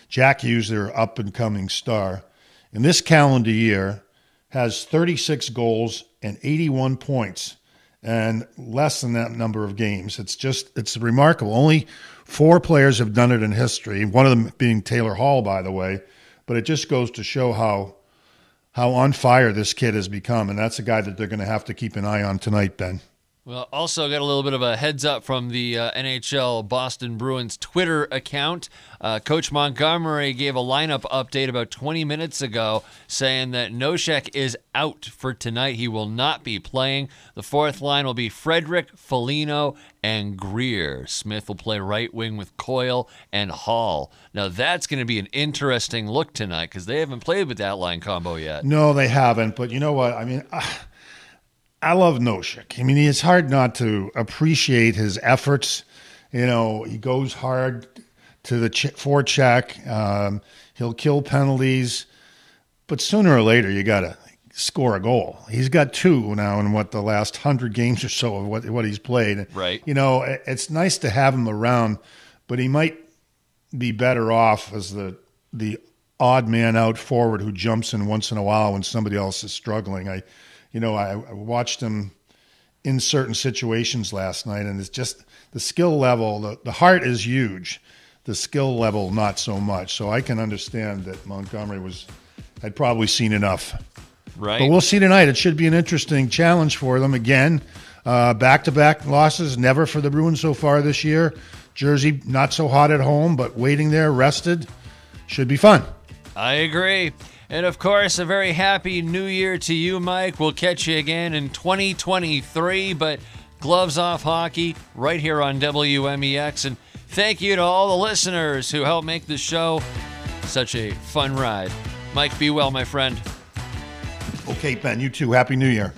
Jack Hughes, their up and coming star, in this calendar year has 36 goals and 81 points and less than that number of games. It's just it's remarkable. Only four players have done it in history. One of them being Taylor Hall, by the way. But it just goes to show how how on fire this kid has become, and that's a guy that they're going to have to keep an eye on tonight, Ben. Well, also got a little bit of a heads up from the uh, NHL Boston Bruins Twitter account. Uh, Coach Montgomery gave a lineup update about 20 minutes ago saying that Nosek is out for tonight. He will not be playing. The fourth line will be Frederic, Foligno, and Greer. Smith will play right wing with Coyle and Hall. Now, that's going to be an interesting look tonight because they haven't played with that line combo yet. No, they haven't. But you know what? I mean, uh, I love Nosek. I mean, it's hard not to appreciate his efforts. You know, he goes hard to the ch- forecheck. Um, he'll kill penalties, but sooner or later you got to score a goal. He's got two now in what the last hundred games or so of what what he's played. Right. You know, it's nice to have him around, but he might be better off as the the odd man out forward who jumps in once in a while when somebody else is struggling. I you know, I, I watched him in certain situations last night, and it's just the skill level. The, the heart is huge, the skill level not so much. So I can understand that Montgomery was had probably seen enough. Right. But we'll see tonight. It should be an interesting challenge for them again. Back to back losses, never for the Bruins so far this year. Jersey not so hot at home, but waiting there, rested, should be fun. I agree. And of course, a very happy new year to you, Mike. We'll catch you again in 2023, but gloves off hockey right here on WMEX. And thank you to all the listeners who helped make this show such a fun ride. Mike, be well, my friend. Okay, Ben, you too. Happy New Year.